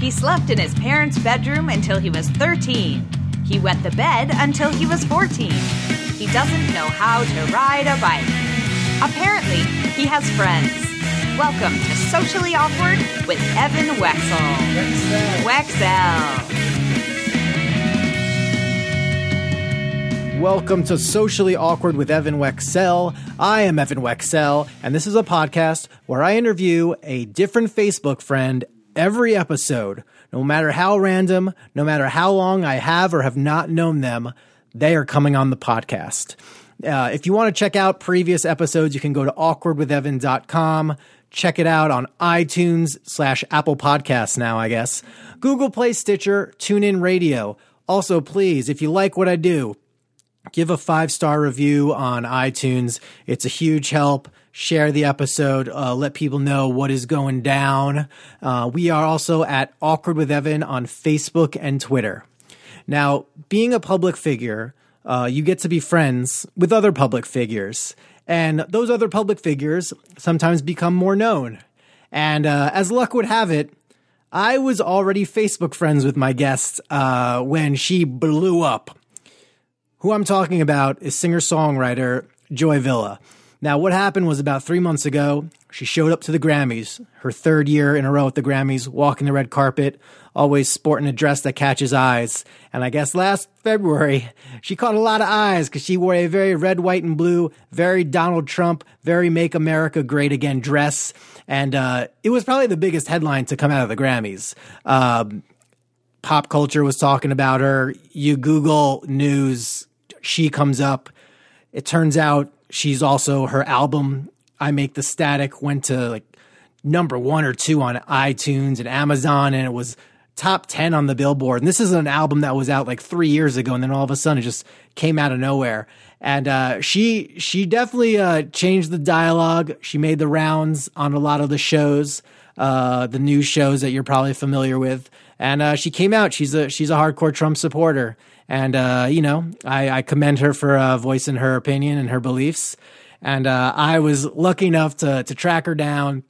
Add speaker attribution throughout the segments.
Speaker 1: He slept in his parents' bedroom until he was 13. He wet the bed until he was 14. He doesn't know how to ride a bike. Apparently, he has friends. Welcome to Socially Awkward with Evan Wecksell. Wecksell.
Speaker 2: Welcome to Socially Awkward with Evan Wecksell. I am Evan Wecksell, and this is a podcast where I interview a different Facebook friend every episode. No matter how random, no matter how long I have or have not known them, they are coming on the podcast. Uh, if you want to check out previous episodes, you can go to awkwardwithevan.com. Check it out on iTunes slash Apple Podcasts now, I guess. Google Play, Stitcher, TuneIn Radio. Also, please, if you like what I do, give a five star review on iTunes. It's a huge help. Share the episode. Uh, let people know what is going down. Uh, we are also at Awkward with Evan on Facebook and Twitter. Now, being a public figure, uh, you get to be friends with other public figures. And those other public figures sometimes become more known. And uh, as luck would have it, I was already Facebook friends with my guest uh, when she blew up. Who I'm talking about is singer songwriter Joy Villa. Now, what happened was about three months ago, she showed up to the Grammys, her third year in a row at the Grammys, walking the red carpet, always sporting a dress that catches eyes. And I guess last February, she caught a lot of eyes because she wore a very red, white, and blue, very Donald Trump, very Make America Great Again dress. And uh, it was probably the biggest headline to come out of the Grammys. Um, pop culture was talking about her. You Google news, she comes up. It turns out she's also her album I Make the Static went to like number 1 or 2 on iTunes and Amazon and it was top 10 on the Billboard. And this is an album that was out like 3 years ago and then all of a sudden it just came out of nowhere. And uh, she she definitely uh, changed the dialogue. She made the rounds on a lot of the shows, uh, the news shows that you're probably familiar with and uh, she came out. She's a she's a hardcore Trump supporter, and uh, you know I, I, commend her for uh, voicing her opinion and her beliefs. And uh, I was lucky enough to to track her down,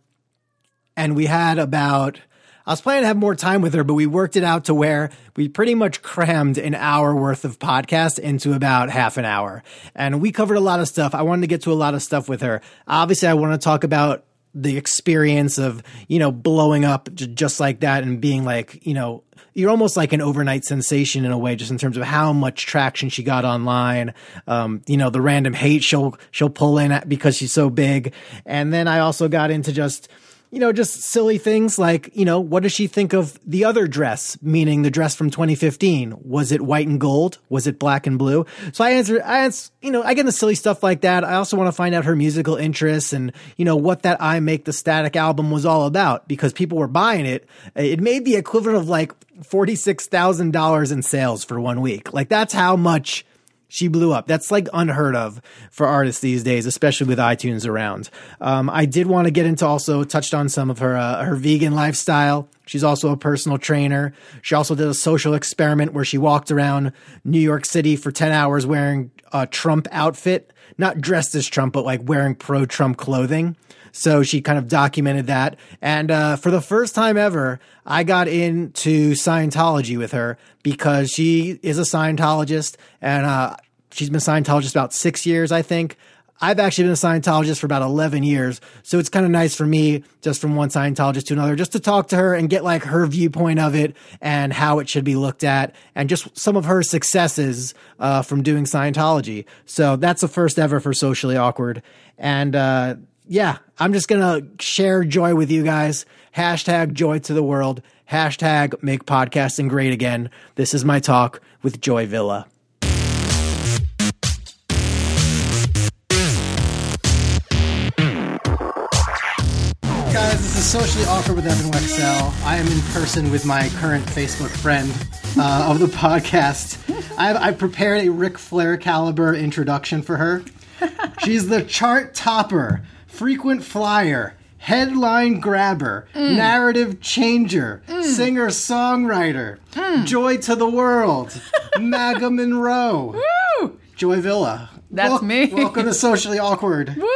Speaker 2: and we had about. I was planning to have more time with her, but we worked it out to where we pretty much crammed an hour worth of podcast into about half an hour. And we covered a lot of stuff. I wanted to get to a lot of stuff with her. Obviously, I want to talk about the experience of you know blowing up just like that and being like you know you're almost like an overnight sensation in a way just in terms of how much traction she got online. Um, you know the random hate she'll she'll pull in at because she's so big. And then i also got into just you know, just silly things like, you know, what does she think of the other dress, meaning the dress from 2015? Was it white and gold? Was it black and blue? So I answer, I answer, you know, I get into silly stuff like that. I also want to find out her musical interests and, you know, what that I Make the Static album was all about because people were buying it. It made the equivalent of like $46,000 in sales for one week. Like that's how much she blew up. That's like unheard of for artists these days, especially with iTunes around. Um, I did want to get into also touched on some of her uh, her vegan lifestyle. She's also a personal trainer. She also did a social experiment where she walked around New York City for ten hours wearing a Trump outfit, not dressed as Trump, but like wearing pro Trump clothing. So she kind of documented that. And uh, for the first time ever, I got into Scientology with her because she is a Scientologist and uh, she's been a Scientologist about six years, I think. I've actually been a Scientologist for about 11 years. So it's kind of nice for me, just from one Scientologist to another, just to talk to her and get like her viewpoint of it and how it should be looked at and just some of her successes uh, from doing Scientology. So that's the first ever for Socially Awkward. And uh, yeah, I'm just gonna share joy with you guys. Hashtag joy to the world. Hashtag make podcasting great again. This is my talk with Joy Villa. Guys, this is socially awkward with Evan Wecksell. I am in person with my current Facebook friend uh, of the podcast. I've, I've prepared a Ric Flair caliber introduction for her. She's the chart topper frequent flyer, headline grabber, mm. narrative changer, mm. singer songwriter, mm. joy to the world, Maga Monroe, Joy Villa.
Speaker 3: That's Wel- me.
Speaker 2: welcome to Socially Awkward.
Speaker 3: Woo!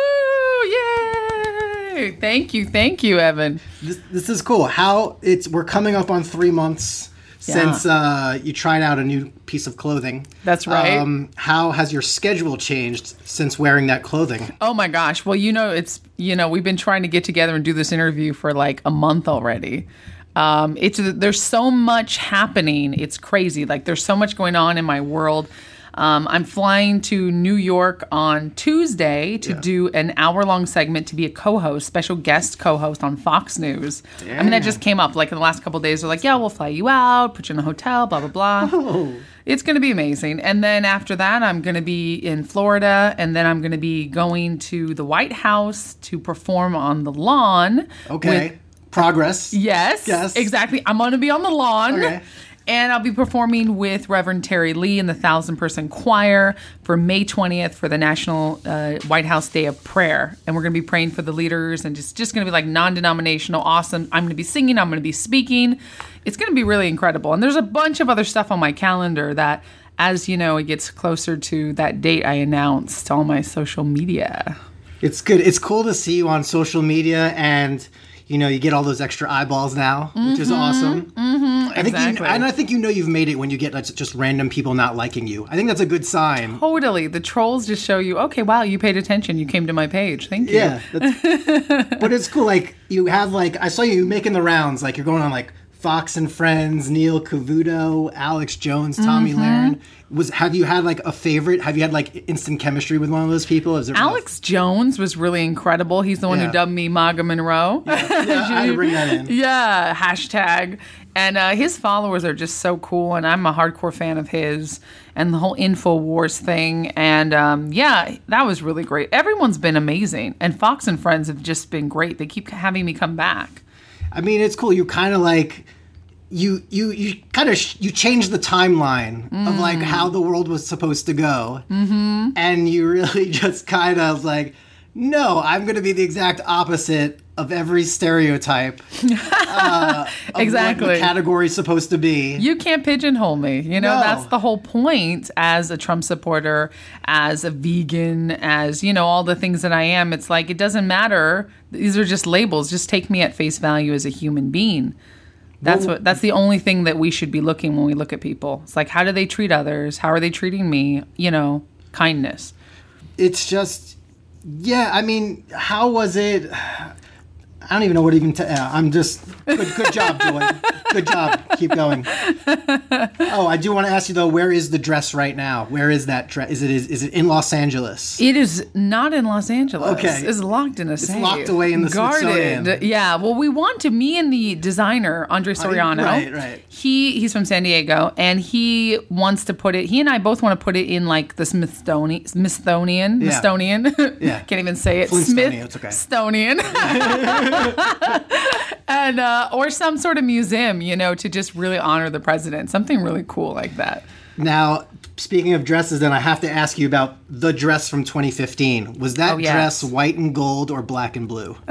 Speaker 3: Yay! Thank you, thank you, Evan.
Speaker 2: This, this is cool. How it's we're coming up on three months since uh, you tried out a new piece of clothing.
Speaker 3: That's right.
Speaker 2: Um, how has your schedule changed since wearing that clothing?
Speaker 3: Oh my gosh. Well, you know, it's you know, we've been trying to get together and do this interview for like a month already. Um, it's there's so much happening. It's crazy. Like there's so much going on in my world. Um, I'm flying to New York on Tuesday to
Speaker 2: Yeah.
Speaker 3: do an hour long segment to be a co host, special guest co host on Fox News. I mean, that just came up like in the last couple of days. They're like, yeah, we'll fly you out, put you in a hotel, blah, blah, blah. It's going to be amazing. And then after that, I'm going to be in Florida, and then I'm going to be going to the White House to perform on the lawn.
Speaker 2: Okay,
Speaker 3: with-
Speaker 2: progress.
Speaker 3: Yes.
Speaker 2: Yes.
Speaker 3: Exactly. I'm going to be on the lawn.
Speaker 2: Okay.
Speaker 3: And I'll be performing with Reverend Terry Lee and the Thousand Person Choir for May 20th for the National uh, White House Day of Prayer. And we're going to be praying for the leaders and just, just going to be like non denominational, awesome. I'm going to be singing, I'm going to be speaking. It's going to be really incredible. And there's a bunch of other stuff on my calendar that, as you know, it gets closer to that date, I announced on my social media.
Speaker 2: It's good. It's cool to see you on social media, and you know you get all those extra eyeballs now, which is awesome. Mm-hmm, I think, you,
Speaker 3: exactly.
Speaker 2: and I think you know you've made it when you get like, just random people not liking you. I think that's a good sign.
Speaker 3: Totally. The trolls just show you, okay, wow, you paid attention. You came to my page. Thank you.
Speaker 2: Yeah, but it's cool. Like you have like I saw you making the rounds. Like you're going on like Fox and Friends, Neil Cavuto, Alex Jones, Tomi
Speaker 3: Mm-hmm.
Speaker 2: Lahren. Was have you had like a favorite? Have you had like instant chemistry with one of those people?
Speaker 3: Alex Jones was really incredible. He's the one
Speaker 2: Yeah.
Speaker 3: who dubbed me Maga Monroe.
Speaker 2: Yeah, I had to bring that in.
Speaker 3: Yeah, hashtag. And uh, his followers are just so cool, and I'm a hardcore fan of his and the whole InfoWars thing. And um, yeah, that was really great. Everyone's been amazing, and Fox and Friends have just been great. They keep having me come back.
Speaker 2: I mean, it's cool. You kind of like you you you kind of sh- you change the timeline of like
Speaker 3: Mm.
Speaker 2: how the world was supposed to go, mm-hmm. and you really just kind of like, no, I'm going to be the exact opposite of every stereotype. uh, of What
Speaker 3: Exactly.
Speaker 2: the category's supposed to be.
Speaker 3: You can't pigeonhole me. You know,
Speaker 2: No.
Speaker 3: that's the whole point as a Trump supporter, as a vegan, as, you know, all the things that I am. It's like, it doesn't matter. These are just labels. Just take me at face value as a human being. That's
Speaker 2: Well-
Speaker 3: what that's the only thing that we should be looking when we look at people. It's like how do they treat others? How are they treating me? You know, kindness.
Speaker 2: it's just yeah i mean how was it i don't even know what even to uh, i'm just good, good job joy good job keep going oh i do want to ask you though where is the dress right now where is that dress is it is, is it in los angeles
Speaker 3: It is not in Los Angeles.
Speaker 2: Okay.
Speaker 3: It's locked in a safe.
Speaker 2: It's locked away in the
Speaker 3: guarded. Yeah. Well, we want to. Me and the designer Andre Soriano.
Speaker 2: right, right.
Speaker 3: He he's from San Diego, and he wants to put it. He and I both want to put it in like the Smithsonian, Smithsonian,
Speaker 2: Yeah.
Speaker 3: Smithsonian.
Speaker 2: Yeah.
Speaker 3: Can't even say it.
Speaker 2: Flintstonian, it's okay.
Speaker 3: Smithsonian. and uh, or some sort of museum, you know, to just really honor the president. Something really cool like that.
Speaker 2: now speaking of dresses then i have to ask you about the dress from 2015 was that
Speaker 3: Oh, yes.
Speaker 2: dress white and gold or black and blue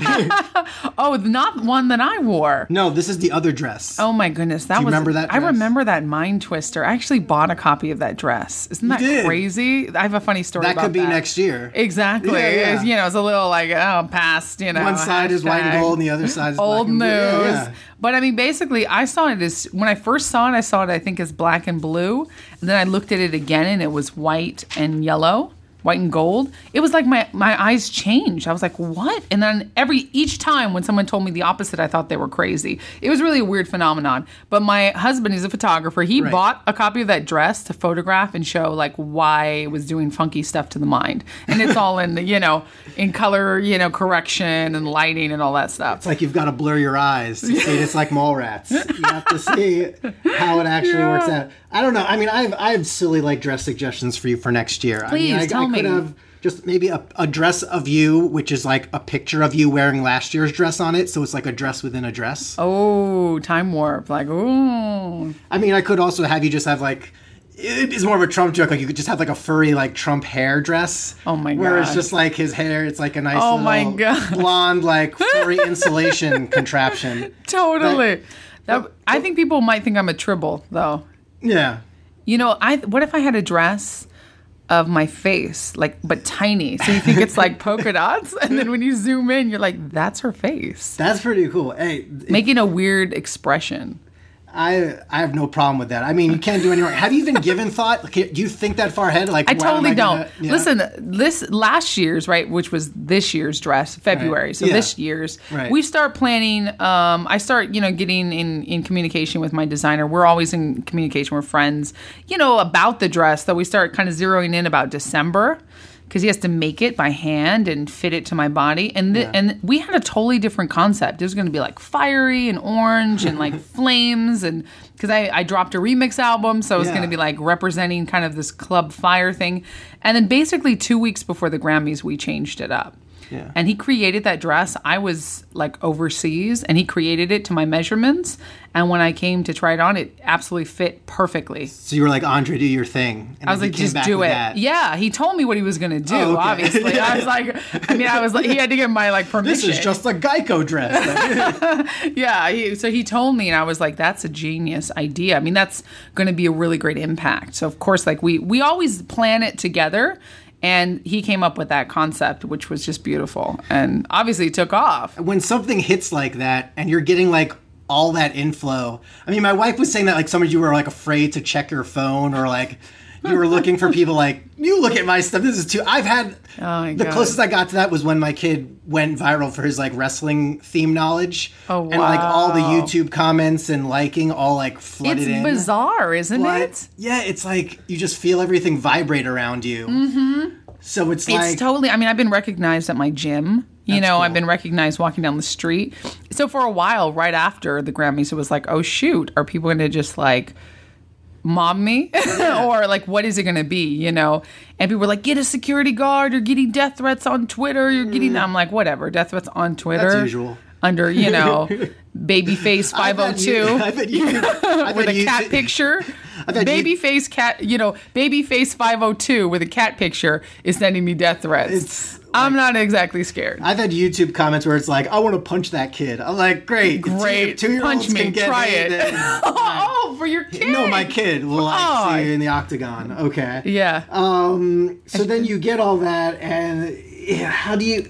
Speaker 3: Oh, not one that I wore.
Speaker 2: no this is the other dress
Speaker 3: Oh my goodness, that Do
Speaker 2: you
Speaker 3: was.
Speaker 2: remember that
Speaker 3: I remember that mind twister. I actually bought a copy of that dress. Isn't that
Speaker 2: did?
Speaker 3: crazy? I have a funny story.
Speaker 2: that could be
Speaker 3: that.
Speaker 2: next year
Speaker 3: Exactly.
Speaker 2: Yeah, yeah.
Speaker 3: It's, you know, it's a little like oh, past. You know,
Speaker 2: one side is white and gold and the other side is
Speaker 3: Old news.
Speaker 2: yeah.
Speaker 3: But I mean, basically, I saw it as when I first saw it. I saw it, I think, as black and blue, and then I looked at it again, and it was white and yellow, white and gold. It was like my my eyes changed. I was like, what? And then every each time when someone told me the opposite, I thought they were crazy. It was really a weird phenomenon. But my husband, he's a photographer. He
Speaker 2: Right.
Speaker 3: bought a copy of that dress to photograph and show like why it was doing funky stuff to the mind, and it's all in the you know in color, you know, correction and lighting and all that stuff.
Speaker 2: It's like you've got to blur your eyes to see it. It's like mall rats. You have to see how it actually works out. I don't know. I mean, I have I have silly like dress suggestions for you for next year. I mean,
Speaker 3: Please,
Speaker 2: I,
Speaker 3: tell
Speaker 2: I could
Speaker 3: me.
Speaker 2: have just maybe a, a dress of you, which is like a picture of you wearing last year's dress on it. So it's like a dress within a dress.
Speaker 3: Oh, time warp. Like, ooh.
Speaker 2: I mean, I could also have you just have like. It's more of a Trump joke. Like you could just have like a furry like Trump hair dress.
Speaker 3: Oh my God.
Speaker 2: Where it's just like his hair. It's like a nice
Speaker 3: Oh
Speaker 2: little
Speaker 3: my God.
Speaker 2: blonde like furry insulation contraption.
Speaker 3: Totally. That, I think people might think I'm a tribble, though.
Speaker 2: Yeah.
Speaker 3: You know, I what if I had a dress of my face, like but tiny. So you think it's like polka dots, and then when you zoom in, you're like, that's her face,
Speaker 2: That's pretty cool. Hey,
Speaker 3: making a weird expression.
Speaker 2: I I have no problem with that. I mean, you can't do any wrong. Have you even given thought? Like, do you think that far ahead? Like,
Speaker 3: I totally
Speaker 2: gonna-
Speaker 3: don't.
Speaker 2: yeah.
Speaker 3: Listen, this last year's right, which was this year's dress, February.
Speaker 2: Right.
Speaker 3: So
Speaker 2: Yeah.
Speaker 3: this year's,
Speaker 2: Right.
Speaker 3: we start planning. Um, I start, you know, getting in in communication with my designer. We're always in communication with friends, you know, about the dress. So we start kind of zeroing in about December. Because he has to make it by hand and fit it to my body, and th-
Speaker 2: Yeah.
Speaker 3: and we had a totally different concept. It was going to be like fiery and orange and like flames, and because I, I dropped a remix album, so it was
Speaker 2: Yeah.
Speaker 3: going to be like representing kind of this club fire thing. And then basically two weeks before the Grammys, we changed it up.
Speaker 2: Yeah.
Speaker 3: And he created that dress. I was like overseas and he created it to my measurements. And when I came to try it on, it absolutely fit perfectly.
Speaker 2: So you were like, Andre, do your thing. And
Speaker 3: I was like, just do it.
Speaker 2: that.
Speaker 3: Yeah, he told me what he was going to do,
Speaker 2: Oh, okay.
Speaker 3: obviously. I was like, I mean, I was like, he had to get my like permission.
Speaker 2: This is just a Geico dress.
Speaker 3: Yeah, he, so he told me, and I was like, "That's a genius idea." I mean, that's going to be a really great impact. So of course, like we we always plan it together, and he came up with that concept, which was just beautiful, and obviously took off.
Speaker 2: when something hits like that and you're getting like all that inflow. I mean, my wife was saying that like some of you were like afraid to check your phone or like you were looking for people like you look at my stuff. This is too. I've had
Speaker 3: Oh my
Speaker 2: the
Speaker 3: God.
Speaker 2: closest I got to that was when my kid went viral for his like wrestling theme knowledge.
Speaker 3: Oh, wow.
Speaker 2: And like all the. YouTube comments and liking all like flooded
Speaker 3: It's
Speaker 2: in.
Speaker 3: bizarre, isn't
Speaker 2: But
Speaker 3: it?
Speaker 2: yeah, it's like you just feel everything vibrate around you. Mm-hmm. So it's like
Speaker 3: it's totally. I mean, I've been recognized at my gym. You know,
Speaker 2: cool.
Speaker 3: I've been recognized walking down the street. So for a while, right after the Grammys, it was like, oh shoot, are people going to just like mob me, or like what is it going to be? You know, and people were like, get a security guard. You're getting death threats on Twitter. You're getting. I'm like, whatever, death threats on Twitter.
Speaker 2: Mm. usual.
Speaker 3: Under you know, babyface
Speaker 2: I've had you- I've had you- I've
Speaker 3: with a
Speaker 2: you-
Speaker 3: cat picture.
Speaker 2: had you-
Speaker 3: Babyface cat, you know, babyface 502 with a cat picture is sending me death threats.
Speaker 2: It's
Speaker 3: I'm not exactly scared.
Speaker 2: I've had YouTube comments where it's like, I want to punch that kid. I'm like, great,
Speaker 3: Great.
Speaker 2: Two year olds
Speaker 3: Punch me. Try it. oh, for your kid.
Speaker 2: no, my kid will like
Speaker 3: Oh.
Speaker 2: see you in the octagon. Okay.
Speaker 3: Yeah.
Speaker 2: Um. So then you get all that, and yeah, how do you?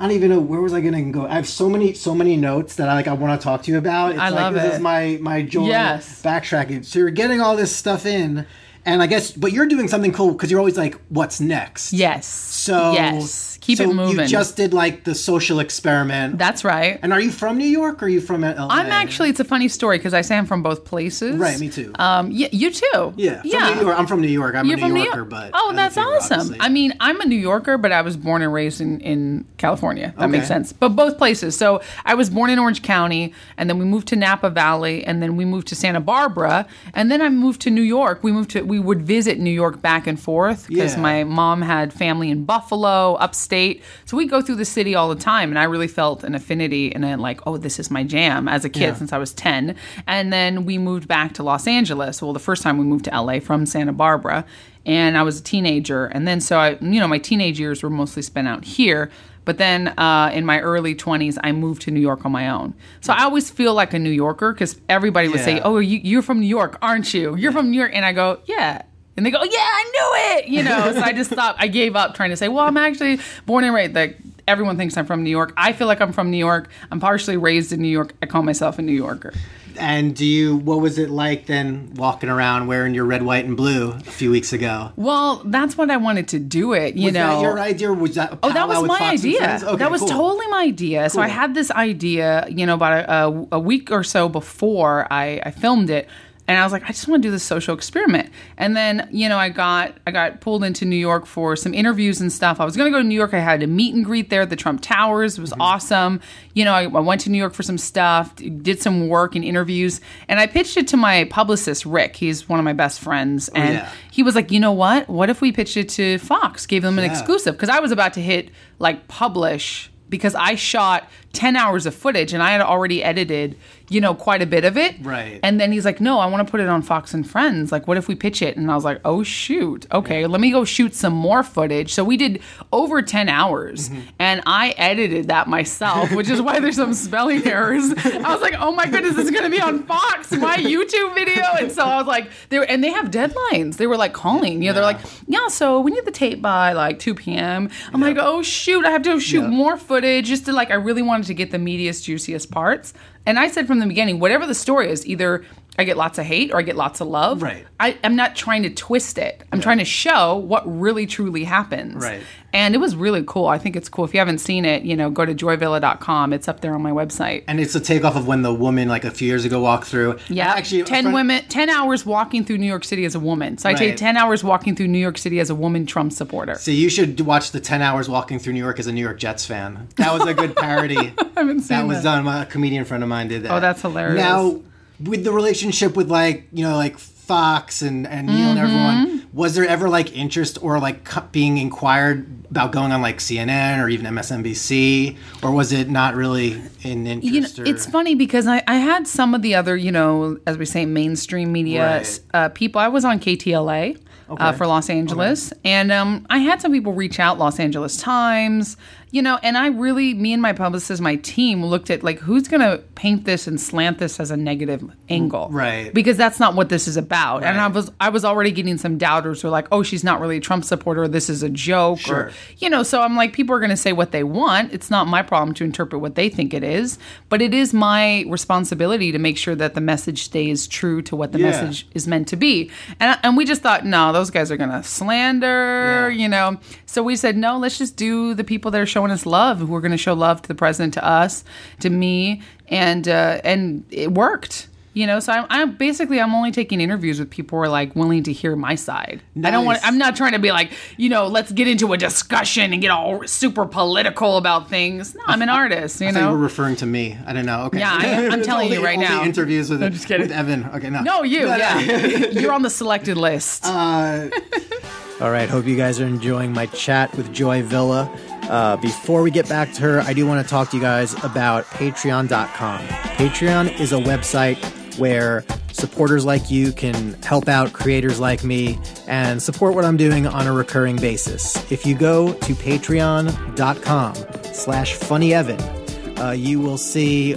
Speaker 2: I don't even know where was I going to go. I have so many, so many notes that I like. I want to talk to you about. It's
Speaker 3: I
Speaker 2: like,
Speaker 3: love
Speaker 2: this is my my joy.
Speaker 3: Yes.
Speaker 2: Backtracking. So you're getting all this stuff in, and I guess, but you're doing something cool because you're always like, what's next?
Speaker 3: yes.
Speaker 2: So
Speaker 3: yes. Keep
Speaker 2: so
Speaker 3: it moving.
Speaker 2: You just did like the social experiment.
Speaker 3: That's right.
Speaker 2: and are you from New York or are you from LA?
Speaker 3: I'm actually. It's a funny story because I say I'm from both places.
Speaker 2: Right, me too.
Speaker 3: Um. Yeah. You too.
Speaker 2: yeah, from
Speaker 3: Yeah.
Speaker 2: New York. I'm from New York. I'm
Speaker 3: You're
Speaker 2: a New Yorker,
Speaker 3: New
Speaker 2: but
Speaker 3: oh, that's
Speaker 2: figure,
Speaker 3: awesome.
Speaker 2: obviously.
Speaker 3: I mean, I'm a New Yorker, but I was born and raised in in California. That makes sense. But both places. So I was born in Orange County, and then we moved to Napa Valley, and then we moved to Santa Barbara, and then I moved to New York. We moved to we would visit New York back and forth because
Speaker 2: Yeah.
Speaker 3: my mom had family in Buffalo, upstate. So we go through the city all the time, and I really felt an affinity and then like, oh, this is my jam as a kid
Speaker 2: Yeah.
Speaker 3: since I was ten. And then we moved back to Los Angeles. Well, the first time we moved to LA from Santa Barbara, and I was a teenager, and then so I, you know, my teenage years were mostly spent out here. But then uh, in my early 20s, I moved to New York on my own. So I always feel like a New Yorker because everybody would say, Oh, you, you're from New York, aren't you? You're from New York. And I go, Yeah. And they go, Yeah, I knew it. You know, so I just stopped. I gave up trying to say, Well, I'm actually born and raised. Like, everyone thinks I'm from New York. I feel like I'm from New York. I'm partially raised in New York. I call myself a New Yorker.
Speaker 2: And do you? What was it like then walking around wearing your red, white, and blue a few weeks ago?
Speaker 3: Well, that's what I wanted to do it. You
Speaker 2: was
Speaker 3: know,
Speaker 2: that your idea? Or was that?
Speaker 3: Oh, that was my
Speaker 2: Fox
Speaker 3: idea.
Speaker 2: Okay,
Speaker 3: that was
Speaker 2: cool.
Speaker 3: totally my idea. So I had this idea, you know, about a, a, a week or so before I, I filmed it. And I was like, I just want to do this social experiment. And then, you know, I got I got pulled into New York for some interviews and stuff. I was going to go to New York. I had a meet and greet there at the Trump Towers. It was
Speaker 2: Mm-hmm.
Speaker 3: awesome. You know, I, I went to New York for some stuff, did some work and interviews, and I pitched it to my publicist Rick. He's one of my best friends, and
Speaker 2: yeah.
Speaker 3: he was like, you know what? What if we pitched it to Fox? Gave them an
Speaker 2: Yeah.
Speaker 3: exclusive because I was about to hit like publish because I shot 10 hours of footage and I had already edited, you know, quite a bit of it.
Speaker 2: Right.
Speaker 3: And then he's like, no, I want to put it on Fox and Friends. Like, what if we pitch it? And I was like, oh, shoot. Okay, let me go shoot some more footage. So we did over 10 hours
Speaker 2: Mm-hmm.
Speaker 3: and I edited that myself, which is why there's some spelling errors. I was like, oh my goodness, this is going to be on Fox, my YouTube video. And so I was like, they were, and they have deadlines. They were like calling, you know, they're like, yeah, so we need the tape by like 2 p.m. I'm like, oh, shoot, I have to shoot
Speaker 2: Yeah.
Speaker 3: more footage just to like, I really wanted to get the meatiest, juiciest parts. And I said from the beginning, whatever the story is, either I get lots of hate or I get lots of love.
Speaker 2: Right.
Speaker 3: I, I'm not trying to twist it. I'm trying to show what really truly happens.
Speaker 2: Right.
Speaker 3: And it was really cool. I think it's cool. If you haven't seen it, you know, go to joyvilla.com. It's up there on my website.
Speaker 2: And it's a takeoff of when the woman, like a few years ago, walked through.
Speaker 3: Yeah,
Speaker 2: actually,
Speaker 3: ten
Speaker 2: friend-
Speaker 3: women, ten hours walking through New York City as a woman. So I
Speaker 2: Right.
Speaker 3: take ten hours walking through New York City as a woman Trump supporter.
Speaker 2: So you should watch the 10 hours walking through New York as a New York Jets fan. That was a good parody.
Speaker 3: I haven't seen
Speaker 2: that was
Speaker 3: that.
Speaker 2: done. My comedian friend of mine did that.
Speaker 3: Oh, that's hilarious.
Speaker 2: Now, with the relationship with like you know like Fox and and Neil and
Speaker 3: Mm-hmm.
Speaker 2: everyone, was there ever like interest or like being inquired about going on like CNN or even MSNBC, or was it not really in interest?
Speaker 3: You know,
Speaker 2: or-
Speaker 3: it's funny because I, I had some of the other, you know, as we say, mainstream media
Speaker 2: Right.
Speaker 3: uh, people. I was on KTLA uh, for Los Angeles, and um, I had some people reach out, Los Angeles Times, you know, and I really, me and my publicist, my team looked at like who's going to paint this and slant this as a negative angle, mm,
Speaker 2: Right.
Speaker 3: Because that's not what this is about. And I was, I was already getting some doubters who are like, oh, she's not really a Trump supporter. This is a joke,
Speaker 2: Sure.
Speaker 3: or you know. So I'm like, people are going to say what they want. It's not my problem to interpret what they think it is, but it is my responsibility to make sure that the message stays true to what the
Speaker 2: Yeah.
Speaker 3: message is meant to be. And and we just thought, no, those guys are going to slander,
Speaker 2: Yeah.
Speaker 3: you know. So we said, no, let's just do the people that are showing us love, who are going to show love to the president, to us, to me, and uh, and it worked. You know, so I'm, I'm basically I'm only taking interviews with people who are like willing to hear my side. I don't want. I'm not trying to be like, you know, let's get into a discussion and get all super political about things. No, I'm an artist. You
Speaker 2: I thought you
Speaker 3: know.
Speaker 2: were referring to me. I don't know. Okay.
Speaker 3: Yeah, I- I'm telling you
Speaker 2: Only-
Speaker 3: right
Speaker 2: only
Speaker 3: now.
Speaker 2: Interviews with,
Speaker 3: I'm just kidding.
Speaker 2: with Evan. Okay, no.
Speaker 3: no, you.
Speaker 2: No, no.
Speaker 3: Yeah, you're on the selected list.
Speaker 2: All right, hope you guys are enjoying my chat with Joy Villa. Uh, before we get back to her, I do want to talk to you guys about Patreon.com. Patreon is a website where supporters like you can help out creators like me and support what I'm doing on a recurring basis. If you go to patreon.com slash funnyevan, uh, you will see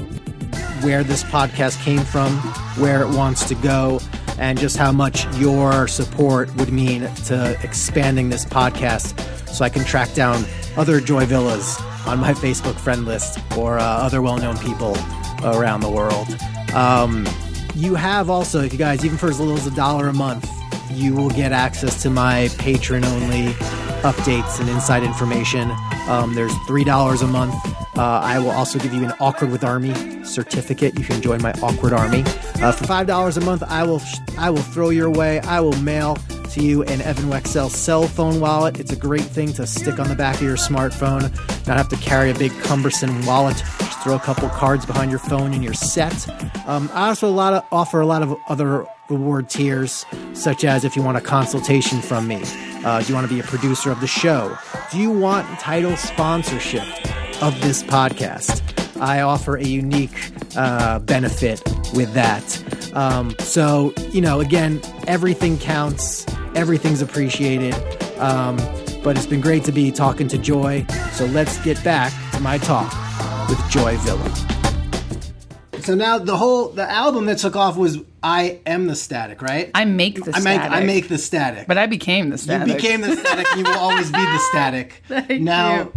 Speaker 2: where this podcast came from, where it wants to go, and just how much your support would mean to expanding this podcast so I can track down other Joy Villas on my Facebook friend list or uh, other well known people around the world. Um, you have also, if you guys, even for as little as a dollar a month, you will get access to my patron only updates and inside information. Um, there's $3 a month. Uh, I will also give you an Awkward with Army certificate. You can join my Awkward Army. Uh, for $5 a month, I will I will throw your way. I will mail to you an Evan Wecksell cell phone wallet. It's a great thing to stick on the back of your smartphone, not have to carry a big cumbersome wallet. Just throw a couple cards behind your phone and you're set. Um, I also a lot of, offer a lot of other reward tiers, such as if you want a consultation from me, uh, do you want to be a producer of the show, do you want title sponsorship of this podcast? I offer a unique uh, benefit with that. Um, so, you know, again, everything counts, everything's appreciated. Um, but it's been great to be talking to Joy. So let's get back to my talk with Joy Villa. So now the whole the album that took off was I am the static, right?
Speaker 3: I make the
Speaker 2: I make
Speaker 3: static.
Speaker 2: I make the static.
Speaker 3: but I became the static.
Speaker 2: you became the static. you will always be the static.
Speaker 3: Thank
Speaker 2: now,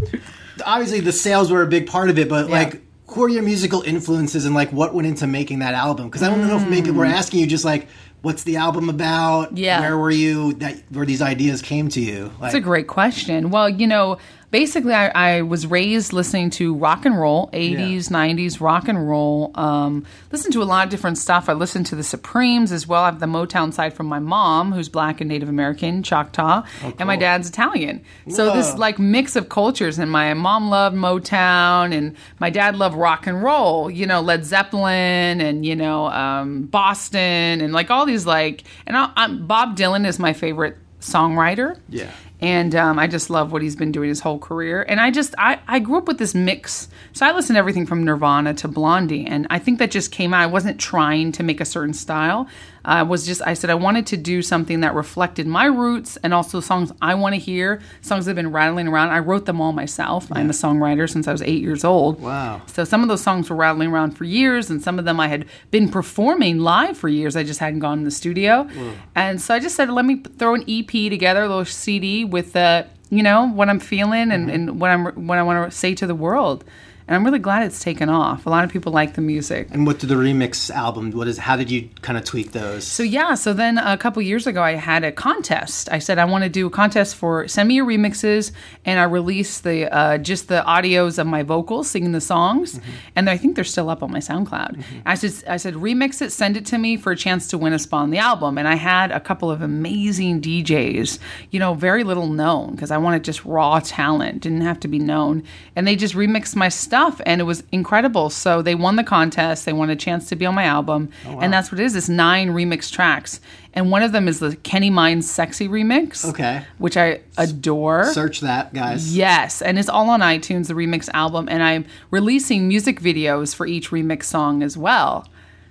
Speaker 2: obviously, the sales were a big part of it, but
Speaker 3: Yeah.
Speaker 2: like, who are your musical influences and like what went into making that album? Because I don't know if maybe we're asking you just like, what's the album about?
Speaker 3: Yeah.
Speaker 2: where were you that where these ideas came to you? Like,
Speaker 3: That's a great question. Well, you know, basically, I, I was raised listening to rock and roll, 80s, 90s rock and roll. Um, listened to a lot of different stuff. I listened to the Supremes as well. I have the Motown side from my mom, who's black and Native American, Choctaw, and my dad's Italian. So this like mix of cultures. And my mom loved Motown, and my dad loved rock and roll. You know, Led Zeppelin, and you know, um, Boston, and like all these like. And I, I'm, Bob Dylan is my favorite songwriter.
Speaker 2: Yeah.
Speaker 3: And um, I just love what he's been doing his whole career. And I just I, I grew up with this mix, so I listened to everything from Nirvana to Blondie, and I think that just came out. I wasn't trying to make a certain style. I was just I said I wanted to do something that reflected my roots and also songs I want to hear, songs that have been rattling around. I wrote them all myself. I'm a songwriter since I was eight years old.
Speaker 2: Wow.
Speaker 3: So some of those songs were rattling around for years, and some of them I had been performing live for years. I just hadn't gone in the studio, hmm. and so I just said, let me throw an EP together, a little CD with the, you know, what I'm feeling and, mm-hmm. and what I'm what I want to say to the world. And I'm really glad it's taken off. A lot of people like the music.
Speaker 2: And what did the remix album? What is? How did you kind of tweak those?
Speaker 3: So yeah, so then a couple years ago, I had a contest. I said I want to do a contest for send me your remixes, and I released the uh, just the audios of my vocals singing the songs, and I think they're still up on my SoundCloud. I said I said remix it, send it to me for a chance to win a spot on the album, and I had a couple of amazing DJs, you know, very little known because I wanted just raw talent, didn't have to be known, and they just remixed my stuff, and it was incredible. So they won the contest, they won a chance to be on my album, oh, and that's what it is. It's nine remix tracks, and one of them is the Kenny Mines "Sexy" remix,
Speaker 2: Okay.
Speaker 3: which I adore.
Speaker 2: Search that, guys.
Speaker 3: Yes, and it's all on iTunes, the remix album, and I'm releasing music videos for each remix song as well.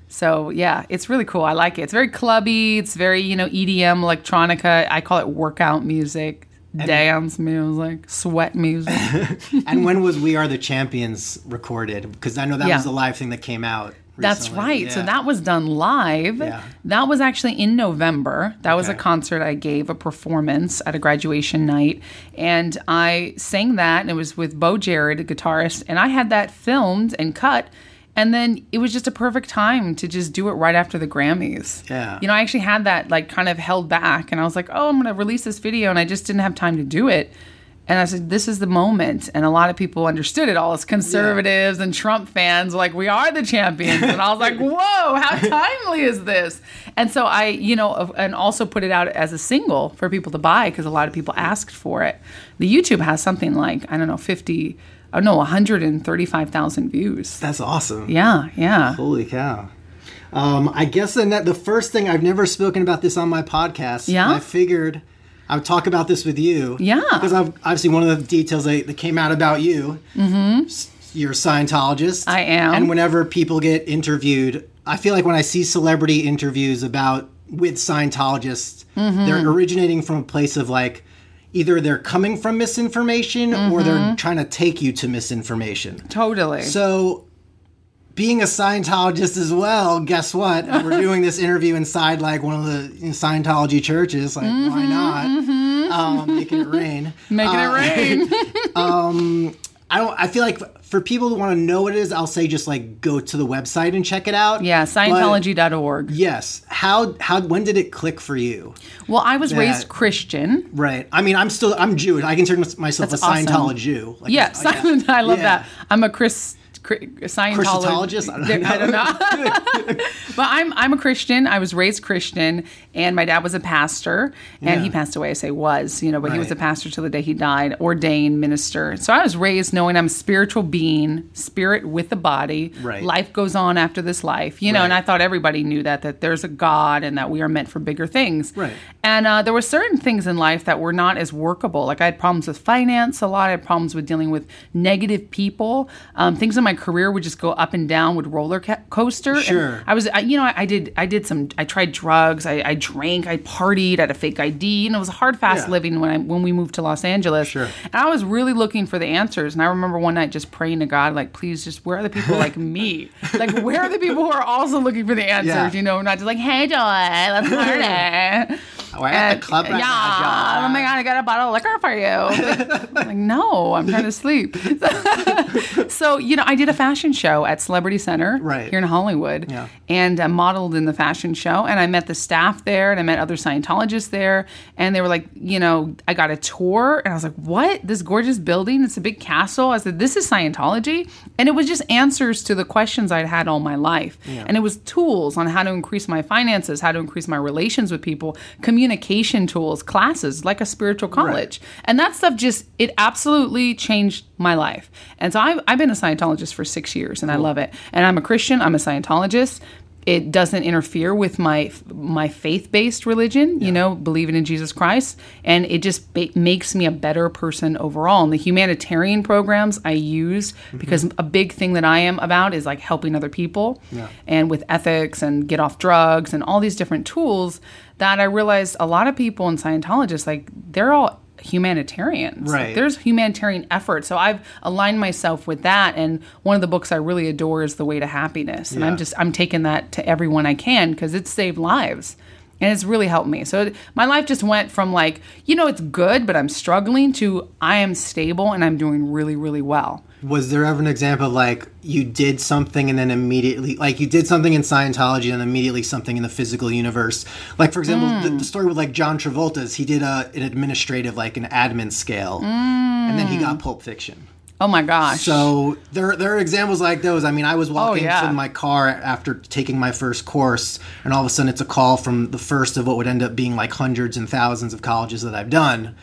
Speaker 3: So yeah, it's really cool. I like it. It's very clubby. It's very you know EDM, electronica. I call it workout music, dance music, sweat music.
Speaker 2: and when was "We Are the Champions" recorded? Because I know that
Speaker 3: Yeah.
Speaker 2: was the live thing that came out.
Speaker 3: That's
Speaker 2: recently.
Speaker 3: right. So that was done live.
Speaker 2: Yeah.
Speaker 3: That was actually in November. That was a concert I gave, a performance at a graduation night. And I sang that, and it was with Bo Jared, a guitarist. And I had that filmed and cut. And then it was just a perfect time to just do it right after the Grammys.
Speaker 2: Yeah.
Speaker 3: You know, I actually had that like kind of held back. And I was like, oh, I'm going to release this video. And I just didn't have time to do it. And I said, this is the moment. And a lot of people understood it all as conservatives and Trump fans, like, we are the champions. And I was like, whoa, how timely is this? And so I, you know, and also put it out as a single for people to buy because a lot of people asked for it. The YouTube has something like, I don't know, 50, oh no, 135,000 views.
Speaker 2: That's awesome.
Speaker 3: Yeah, yeah.
Speaker 2: Holy cow. Um, I guess then that the first thing I've never spoken about this on my podcast.
Speaker 3: Yeah?
Speaker 2: I figured I would talk about this with you.
Speaker 3: Yeah.
Speaker 2: Because I've obviously one of the details that, that came out about you. Mm-hmm. You're a Scientologist.
Speaker 3: I am.
Speaker 2: And whenever people get interviewed, I feel like when I see celebrity interviews about with Scientologists,
Speaker 3: Mm-hmm.
Speaker 2: they're originating from a place of like either they're coming from misinformation or they're
Speaker 3: Mm-hmm.
Speaker 2: trying to take you to misinformation.
Speaker 3: Totally.
Speaker 2: So, being a Scientologist as well, guess what? We're doing this interview inside like one of the Scientology churches. Like, why not? Um, making it rain.
Speaker 3: Making
Speaker 2: Uh,
Speaker 3: it rain.
Speaker 2: I don't. I feel like for people who want to know what it is, I'll say just like go to the website and check it out.
Speaker 3: yeah,
Speaker 2: But-
Speaker 3: Scientology.org.
Speaker 2: yes. How how when did it click for you?
Speaker 3: Well, I was
Speaker 2: That-
Speaker 3: raised Christian.
Speaker 2: Right. I mean, I'm still I'm Jewish. I consider myself
Speaker 3: That's
Speaker 2: a
Speaker 3: awesome.
Speaker 2: Scientologist Jew. Like,
Speaker 3: Yeah, Simon, I love
Speaker 2: Yeah.
Speaker 3: that. I'm a Chris. Scientologist.
Speaker 2: I don't
Speaker 3: I don't know. but I'm I'm a Christian. I was raised Christian, and my dad was a pastor, and he passed away. I say was, you know, but he was a pastor till the day he died, ordained minister. So I was raised knowing I'm a spiritual being, spirit with a body.
Speaker 2: Right.
Speaker 3: Life goes on after this life, you know. And I thought everybody knew that that there's a God and that we are meant for bigger things.
Speaker 2: Right.
Speaker 3: And uh, there were certain things in life that were not as workable. Like I had problems with finance a lot. I had problems with dealing with negative people. Um, things in my career would just go up and down with roller coaster. And
Speaker 2: Sure.
Speaker 3: I was, I, you know, I, I did, I did some, I tried drugs. I, I drank. I partied. I had a fake ID. You know, it was hard, fast
Speaker 2: Yeah.
Speaker 3: living when I when we moved to Los Angeles.
Speaker 2: Sure.
Speaker 3: And I was really looking for the answers. And I remember one night just praying to God, like, please, just where are the people like me? Like, where are the people who are also looking for the answers?
Speaker 2: Yeah.
Speaker 3: You know, not just like, hey, Joy, let's party.
Speaker 2: We're at the club right
Speaker 3: yeah.
Speaker 2: now, John.
Speaker 3: Oh my god, I got a bottle of liquor for you. Like, no, I'm trying to sleep. so, you know, I did a fashion show at Celebrity Center
Speaker 2: Right.
Speaker 3: here in Hollywood,
Speaker 2: Yeah.
Speaker 3: and I modeled in the fashion show, and I met the staff there, and I met other Scientologists there, and they were like, you know, I got a tour, and I was like, what? This gorgeous building? It's a big castle. I said, this is Scientology, and it was just answers to the questions I'd had all my life, and it was tools on how to increase my finances, how to increase my relations with people, communication tools, classes like a spiritual college, and that stuff just it absolutely changed my life. And so I've, I've been a Scientologist for six years, and I love it. And I'm a Christian. I'm a Scientologist. it doesn't interfere with my my faith based religion. You know, believing in Jesus Christ, and it just ba- makes me a better person overall. And the humanitarian programs I use
Speaker 2: Mm-hmm.
Speaker 3: because a big thing that I am about is like helping other people, yeah. and with ethics and get off drugs and all these different tools that I realized a lot of people in Scientologists like they're all humanitarians. Like,
Speaker 2: Right.
Speaker 3: there's humanitarian effort. So I've aligned myself with that. And one of the books I really adore is The Way to Happiness. And
Speaker 2: Yeah.
Speaker 3: I'm just, I'm taking that to everyone I can because it's saved lives. And it's really helped me. So my life just went from like, you know, it's good, but I'm struggling to I am stable and I'm doing really, really well.
Speaker 2: Was there ever an example of like you did something and then immediately, like you did something in Scientology and immediately something in the physical universe? Like for example, the,
Speaker 3: Hmm.
Speaker 2: the story with like John Travolta's, he did a, an administrative, like an admin scale, and then he got Pulp Fiction.
Speaker 3: Oh my gosh.
Speaker 2: So there, there are examples like those. I mean, I was oh, walking
Speaker 3: Oh, yeah.
Speaker 2: to my car after taking my first course, and all of a sudden it's a call from the first of what would end up being like hundreds and thousands of colleges that I've done.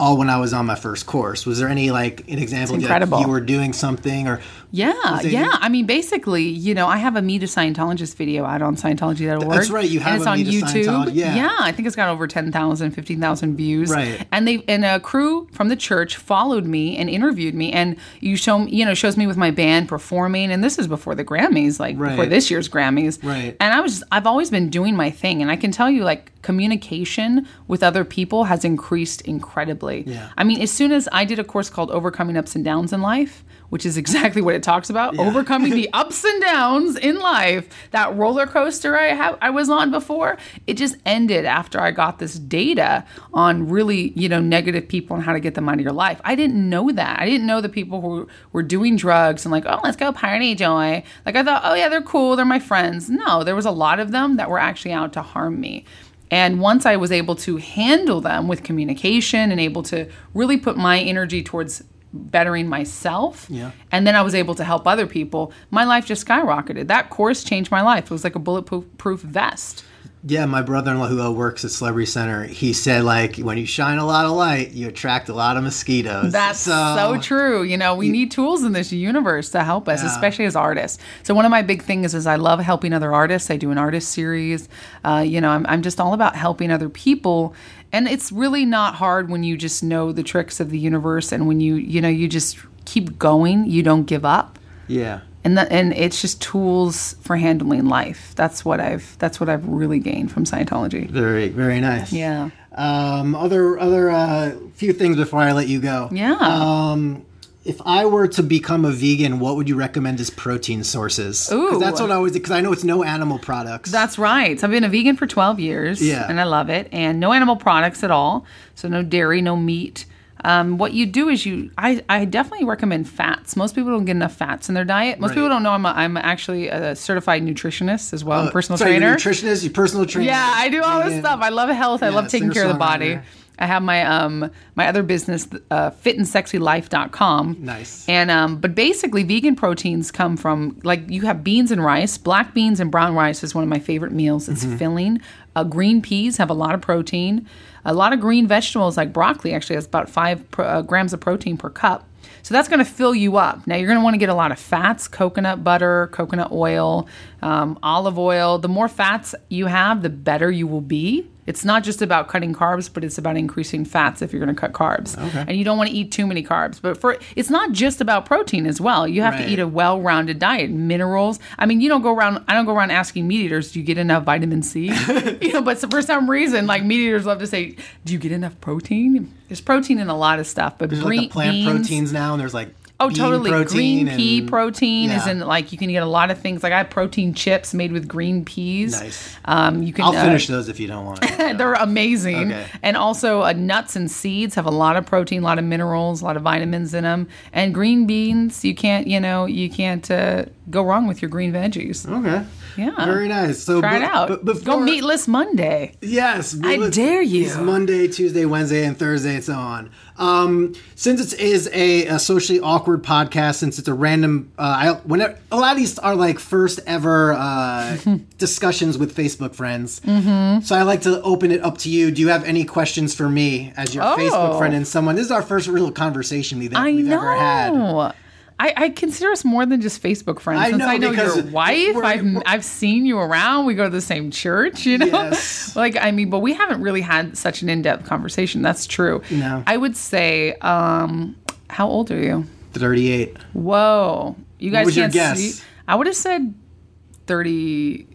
Speaker 2: All when I was on my first course. Was there any like an example that you were doing something or
Speaker 3: Yeah, yeah. I mean, basically, you know, I have a Meet a Scientologist video out on Scientology Scientology.org.
Speaker 2: That's right, you have
Speaker 3: and it's
Speaker 2: a
Speaker 3: on YouTube.
Speaker 2: Scientology- yeah.
Speaker 3: I think it's got over 10,000, 15,000 views.
Speaker 2: Right.
Speaker 3: And they and a crew from the church followed me and interviewed me, and you show me, you know, shows me with my band performing, and this is before the Grammys, like before this year's Grammys.
Speaker 2: Right.
Speaker 3: And I was, just, I've always been doing my thing, and I can tell you, like, communication with other people has increased incredibly.
Speaker 2: Yeah.
Speaker 3: I mean, as soon as I did a course called Overcoming Ups and Downs in Life, which is exactly what it talks about, overcoming the ups and downs in life, that roller coaster I have I was on before, it just ended after I got this data on really, you know, negative people and how to get them out of your life. I didn't know that. I didn't know the people who were doing drugs and like, oh, let's go party, joy. Like I thought, oh yeah, they're cool, they're my friends. No, there was a lot of them that were actually out to harm me. And once I was able to handle them with communication and able to really put my energy towards bettering myself,
Speaker 2: Yeah.
Speaker 3: and then I was able to help other people, my life just skyrocketed. That course changed my life. It was like a bulletproof vest.
Speaker 2: Yeah, my brother-in-law who works at Celebrity Center, he said like when you shine a lot of light, you attract a lot of mosquitoes.
Speaker 3: That's so, true. You know, we need tools in this universe to help us,
Speaker 2: Yeah.
Speaker 3: especially as artists. So one of my big things is I love helping other artists. I do an artist series. Uh, you know, I'm, I'm just all about helping other people. And it's really not hard when you just know the tricks of the universe and when you, you know, you just keep going, you don't give up.
Speaker 2: Yeah.
Speaker 3: And that, and it's just tools for handling life. That's what I've that's what I've really gained from Scientology.
Speaker 2: Very, very nice.
Speaker 3: Yeah.
Speaker 2: Um, other, other, uh, few things before I let you go.
Speaker 3: Yeah.
Speaker 2: Um, if I were to become a vegan, what would you recommend as protein sources?
Speaker 3: Ooh.
Speaker 2: that's what I always. Because I know it's no animal products.
Speaker 3: That's right. So I've been a vegan for 12 years.
Speaker 2: Yeah.
Speaker 3: And I love it. And no animal products at all. So no dairy, no meat. Um, what you do is you, I, I definitely recommend fats. Most people don't get enough fats in their diet. Most
Speaker 2: Right.
Speaker 3: people don't know I'm, a, I'm actually a certified nutritionist as well, I'm personal
Speaker 2: Sorry,
Speaker 3: trainer.
Speaker 2: Nutritionist, your personal trainer.
Speaker 3: Yeah, I do all this stuff. I love health. I love taking care of the body. I have my um my other business, uh, fitandsexylife.com.
Speaker 2: Nice.
Speaker 3: And um, but basically, vegan proteins come from like you have beans and rice. Black beans and brown rice is one of my favorite meals. It's
Speaker 2: Mm-hmm.
Speaker 3: filling. Uh, green peas have a lot of protein. A lot of green vegetables like broccoli actually has about five pro- uh, grams of protein per cup. So that's going to fill you up. Now you're going to want to get a lot of fats, coconut butter, coconut oil, um, olive oil. The more fats you have, the better you will be. It's not just about cutting carbs, but it's about increasing fats if you're going to cut carbs.
Speaker 2: Okay.
Speaker 3: And you don't want to eat too many carbs. But for it's not just about protein as well. You have
Speaker 2: Right.
Speaker 3: to eat a well-rounded diet, minerals. I mean, you don't go around. I don't go around asking meat eaters, "Do you get enough vitamin C?" you know, but for some reason, like meat eaters love to say, "Do you get enough protein?" There's protein in a lot of stuff, but
Speaker 2: There's
Speaker 3: green
Speaker 2: like the plant
Speaker 3: beans,
Speaker 2: proteins now, and there's like
Speaker 3: Oh, totally.
Speaker 2: protein
Speaker 3: green pea
Speaker 2: and-
Speaker 3: protein is
Speaker 2: yeah.
Speaker 3: in like you can get a lot of things. Like I have protein chips made with green peas.
Speaker 2: Nice.
Speaker 3: Um, you can.
Speaker 2: I'll
Speaker 3: uh,
Speaker 2: finish those if you don't want. to.
Speaker 3: they're amazing.
Speaker 2: Okay.
Speaker 3: And also, uh, nuts and seeds have a lot of protein, a lot of minerals, a lot of vitamins in them. And green beans, you can't, you know, you can't uh, go wrong with your green veggies.
Speaker 2: okay.
Speaker 3: Yeah.
Speaker 2: Very nice. So
Speaker 3: Try it out.
Speaker 2: but
Speaker 3: go meatless Monday.
Speaker 2: Yes,
Speaker 3: I dare you.
Speaker 2: It's Monday, Tuesday, Wednesday, and Thursday, and so on. Um, since it is a, a socially awkward podcast, since it's a random, uh, I, whenever a lot of these are like first ever uh, discussions with Facebook friends. Mm-hmm. So I like to open it up to you. Do you have any questions for me as your
Speaker 3: Oh.
Speaker 2: Facebook friend and someone? This is our first real conversation we've,
Speaker 3: I
Speaker 2: we've
Speaker 3: know.
Speaker 2: ever had.
Speaker 3: I, I consider us more than just Facebook friends.
Speaker 2: I
Speaker 3: Since
Speaker 2: know,
Speaker 3: I know your wife,
Speaker 2: we're-
Speaker 3: I've,
Speaker 2: we're-
Speaker 3: I've seen you around. We go to the same church, you know?
Speaker 2: Yes.
Speaker 3: like, I mean, but we haven't really had such an in depth conversation. That's true.
Speaker 2: No.
Speaker 3: I would say, um, how old are you?
Speaker 2: 38.
Speaker 3: Whoa. You guys can't
Speaker 2: guess?
Speaker 3: see. I would have said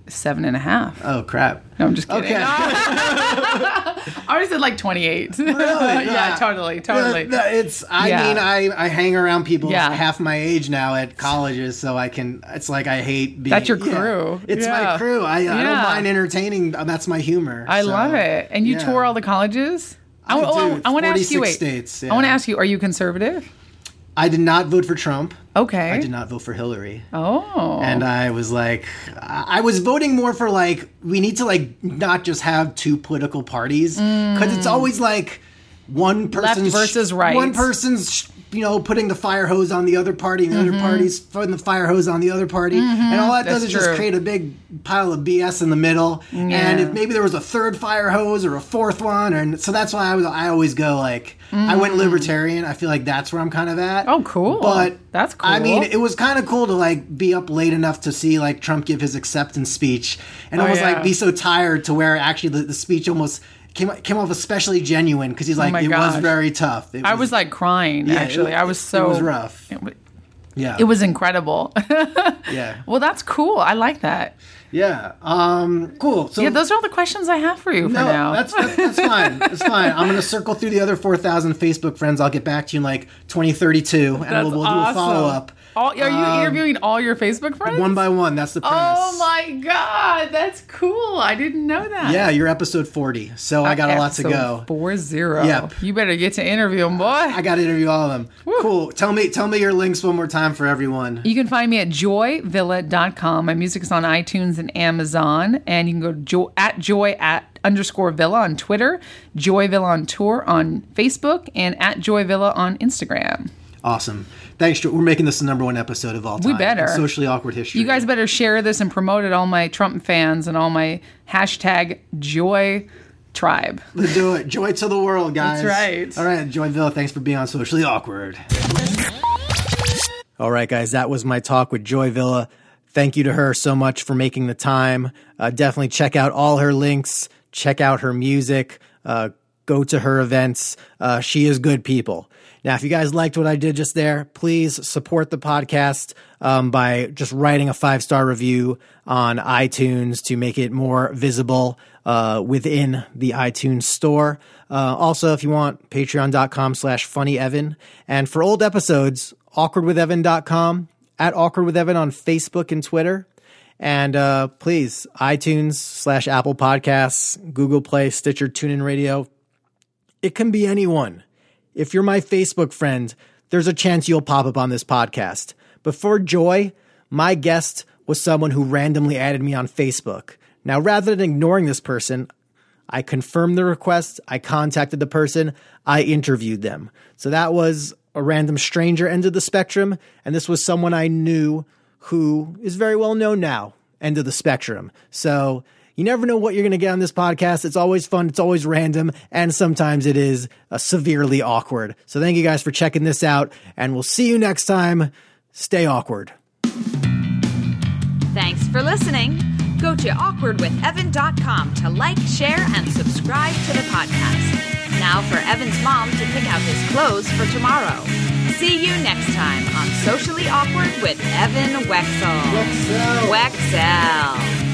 Speaker 3: 37 and a half.
Speaker 2: Oh, crap.
Speaker 3: No, I'm just kidding.
Speaker 2: Okay.
Speaker 3: I have said like 28. yeah,
Speaker 2: Yeah.
Speaker 3: totally, totally.
Speaker 2: No, no, It's. I
Speaker 3: Yeah.
Speaker 2: mean, I I hang around people
Speaker 3: Yeah.
Speaker 2: half my age now at colleges, so I can. It's like I hate being.
Speaker 3: That's your
Speaker 2: yeah.
Speaker 3: crew.
Speaker 2: It's
Speaker 3: Yeah.
Speaker 2: my crew. I, I don't mind entertaining. That's my humor.
Speaker 3: I
Speaker 2: so,
Speaker 3: love it. And you tour all the colleges?
Speaker 2: I
Speaker 3: wa-
Speaker 2: do.
Speaker 3: I want to ask you. Wait,
Speaker 2: states,
Speaker 3: I want to ask you. Are you conservative?
Speaker 2: I did not vote for Trump.
Speaker 3: Okay.
Speaker 2: I did not vote for Hillary.
Speaker 3: Oh.
Speaker 2: And I was like, I was voting more for like, we need to like not just have two political parties because it's always like one person's
Speaker 3: Mm. versus right.
Speaker 2: One person's you know putting the fire hose on the other party, and the other party's putting the fire hose on the other party, and all that does
Speaker 3: Mm-hmm. That's
Speaker 2: is just create a big pile of BS in the middle. And if maybe there was a third fire hose or a fourth one, and so that's why I was I always go like I went libertarian. I feel like that's where I'm kind of at.
Speaker 3: Mm. Oh, cool.
Speaker 2: But
Speaker 3: That's cool.
Speaker 2: I mean, it was kind of cool to like be up late enough to see like Trump give his acceptance speech, and
Speaker 3: Oh,
Speaker 2: almost
Speaker 3: yeah.
Speaker 2: like be so tired to where actually the, the speech almost came came off especially genuine because he's like
Speaker 3: Oh
Speaker 2: it was very tough. It
Speaker 3: I was like crying.
Speaker 2: Yeah,
Speaker 3: actually,
Speaker 2: it-
Speaker 3: I was so it
Speaker 2: was rough.
Speaker 3: It,
Speaker 2: yeah,
Speaker 3: it was incredible.
Speaker 2: yeah,
Speaker 3: well, that's cool. I like that.
Speaker 2: yeah. Um, cool. So
Speaker 3: Yeah, those are all the questions I have for you for
Speaker 2: no,
Speaker 3: now.
Speaker 2: that's that's, that's fine. That's fine. I'm gonna circle through the other four thousand Facebook friends. I'll get back to you in like 2032, and
Speaker 3: That's
Speaker 2: we'll, we'll do a follow up
Speaker 3: All, are you
Speaker 2: Um,
Speaker 3: interviewing all your Facebook friends?
Speaker 2: one by one. That's the premise.
Speaker 3: Oh my god, that's cool! I didn't know that.
Speaker 2: Yeah, you're episode 40, so I got a lot to go.
Speaker 3: Four zero.
Speaker 2: Yep.
Speaker 3: You better get to interview them, boy.
Speaker 2: I got to interview all of them. Cool. Tell me, tell me your links one more time for everyone.
Speaker 3: You can find me at joyvilla.com. My music is on iTunes and Amazon. And you can go to joy, at joy at underscore villa on Twitter, Joy Villa on tour on Facebook, and at Joy Villa on Instagram.
Speaker 2: Awesome. Thanks. Joe. We're making this the number one episode of all time.
Speaker 3: We better.
Speaker 2: in Socially awkward history.
Speaker 3: You guys better share this and promote it, all my Trump fans and all my hashtag joy tribe.
Speaker 2: Let's do it. Joy to the world, guys.
Speaker 3: That's right.
Speaker 2: All right, Joy Villa. Thanks for being on Socially Awkward. All right, guys. That was my talk with Joy Villa. Thank you to her so much for making the time. Uh, definitely check out all her links. Check out her music. Uh, go to her events. Uh, she is good people. Now, if you guys liked what I did just there, please support the podcast um, by just writing a five star review on iTunes to make it more visible uh, within the iTunes store. Uh, also, if you want, patreon.com slash funnyevan. And for old episodes, awkwardwithevan.com, at awkwardwithevan on Facebook and Twitter. And uh, please, iTunes slash Apple Podcasts, Google Play, Stitcher, TuneIn Radio. It can be anyone. If you're my Facebook friend, there's a chance you'll pop up on this podcast. But for Joy, my guest was someone who randomly added me on Facebook. Now, rather than ignoring this person, I confirmed the request, I contacted the person, I interviewed them. So that was a random stranger end of the spectrum, and this was someone I knew who is very well known now, end of the spectrum. So you never know what you're going to get on this podcast. It's always fun, it's always random, and sometimes it is uh, severely awkward. So thank you guys for checking this out, and we'll see you next time. Stay awkward.
Speaker 1: Thanks for listening. Go to awkwardwithevan.com to like, share, and subscribe to the podcast. Now for Evan's mom to pick out his clothes for tomorrow. See you next time on Socially Awkward with Evan Wecksell.
Speaker 2: Wecksell.
Speaker 1: Wecksell.